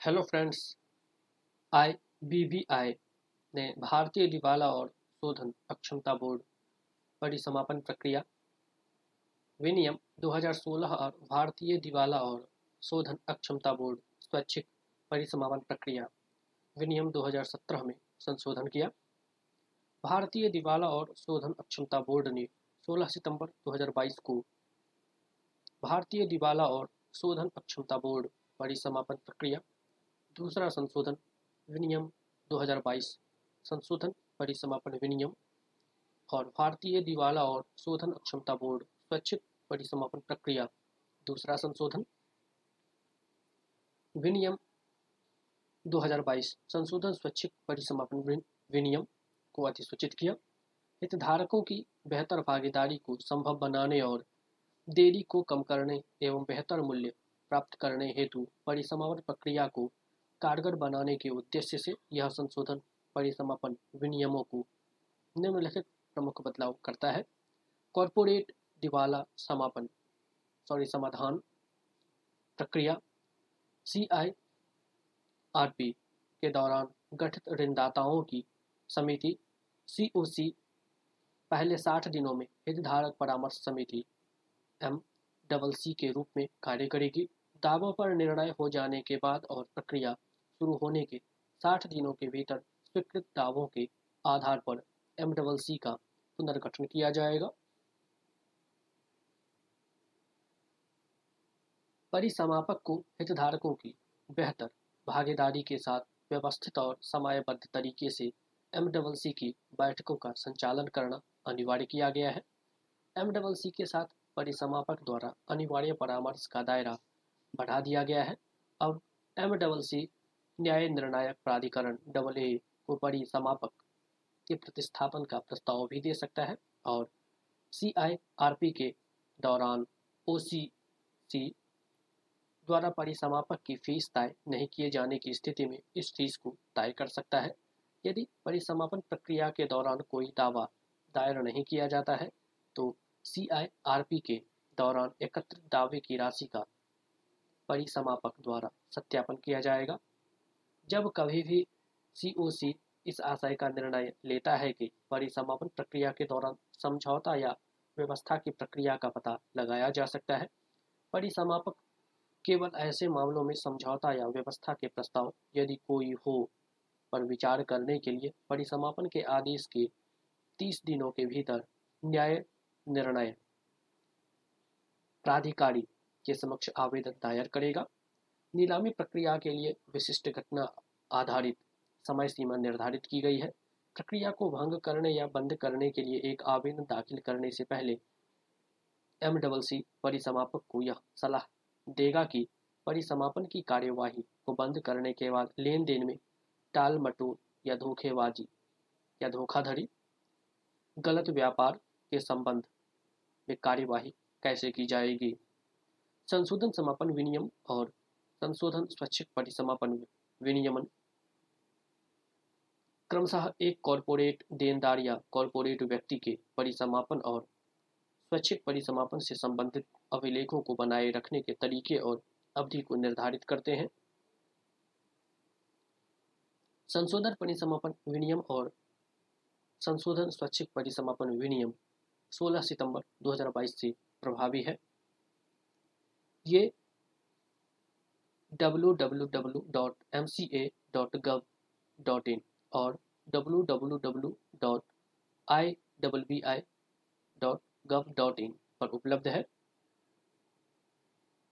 Hello friends IBBI ने भारतीय दिवाला और शोधन अक्षमता बोर्ड परिसमापन प्रक्रिया, विनियम 2016 और भारतीय दिवाला और शोधन अक्षमता बोर्ड स्वैच्छिक परिसमापन प्रक्रिया, विनियम 2017 में संशोधन किया। भारतीय दिवाला और शोधन अक्षमता बोर्ड ने 16 सितंबर 2022 को भारतीय दिवाला और शोधन अक्षमता बोर्ड परिसमापन प्रक्रिया दूसरा संशोधन, विनियम 2022 संशोधन परिसमापन विनियम और भारतीय दिवाला और शोधन अक्षमता बोर्ड, स्वैच्छिक परिसमापन प्रक्रिया। दूसरा संशोधन, विनियम 2022 संशोधन स्वैच्छिक परिसमापन विनियम को अधिसूचित किया। हितधारकों की बेहतर भागीदारी को संभव बनाने और देरी को कम करने एवं बेहतर मूल्य प्राप्त करने हेतु परिसमापन प्रक्रिया को कारगर बनाने के उद्देश्य से यह संशोधन परिसमापन विनियमों को निम्नलिखित प्रमुख बदलाव करता है। कॉरपोरेट दिवाला समापन, सॉरी, समाधान प्रक्रिया सी आई आर पी के दौरान गठित ऋणदाताओं की समिति सी ओ सी पहले 60 दिनों में हितधारक परामर्श समिति एम डबल सी के रूप में कार्य करेगी। दावों पर निर्णय हो जाने के बाद और प्रक्रिया शुरू होने के 60 दिनों के भीतर स्वीकृत दावों के आधार पर एम डबल सी का पुनर्गठन किया जाएगा। परिसमापक को हितधारकों की बेहतर भागीदारी के साथ व्यवस्थित और समयबद्ध तरीके से एम डबल सी की बैठकों का संचालन करना अनिवार्य किया गया है। एम डबल सी के साथ परिसमापक द्वारा अनिवार्य परामर्श का दायरा बढ़ा दिया गया है। अब एम डबल सी न्याय निर्णायक प्राधिकरण डबल ए को बड़ी समापक के प्रतिस्थापन का प्रस्ताव भी दे सकता है और सी आई आर पी के दौरान ओ सी सी द्वारा परिसमापक की फ़ीस तय नहीं किए जाने की स्थिति में इस फ़ीस को तय कर सकता है। यदि परिसमापन प्रक्रिया के दौरान कोई दावा दायर नहीं किया जाता है तो सी आई आर पी के दौरान एकत्रित दावे की राशि का परिसमापक द्वारा सत्यापन किया जाएगा। जब कभी भी सीओसी इस आशय का निर्णय लेता है कि परिसमापन प्रक्रिया के दौरान समझौता या व्यवस्था की प्रक्रिया का पता लगाया जा सकता है। परिसमापक केवल ऐसे मामलों में समझौता या व्यवस्था के प्रस्ताव यदि कोई हो पर विचार करने के लिए परिसमापन के आदेश के 30 दिनों के भीतर न्याय निर्णय प्राधिकारी के समक्ष आवेदन दायर करेगा। नीलामी प्रक्रिया के लिए विशिष्ट घटना आधारित समय सीमा निर्धारित की गई है। प्रक्रिया को भंग करने या बंद करने के लिए एक आवेदन दाखिल करने से पहले एम डबल सी परिसमापक को यह सलाह देगा कि परिसमापन की कार्यवाही को बंद करने के बाद लेन देन में टाल मटोल या धोखेबाजी या धोखाधड़ी, गलत व्यापार के संबंध में कार्यवाही कैसे की जाएगी? संशोधन समापन विनियम और संशोधन, स्वैच्छिक परिसमापन, विनियमन। क्रमशः एक कॉरपोरेट देनदार या कॉरपोरेट व्यक्ति के परिसमापन और स्वैच्छिक परिसमापन से संबंधित अभिलेखों को बनाए रखने के तरीके और अवधि को निर्धारित करते हैं। संशोधन, परिसमापन, विनियम और संशोधन, स्वैच्छिक परिसमापन, विनियम 16 सितंबर 2022 से प्रभावी है। ये www.mca.gov.in और www.iwbi.gov.in पर उपलब्ध है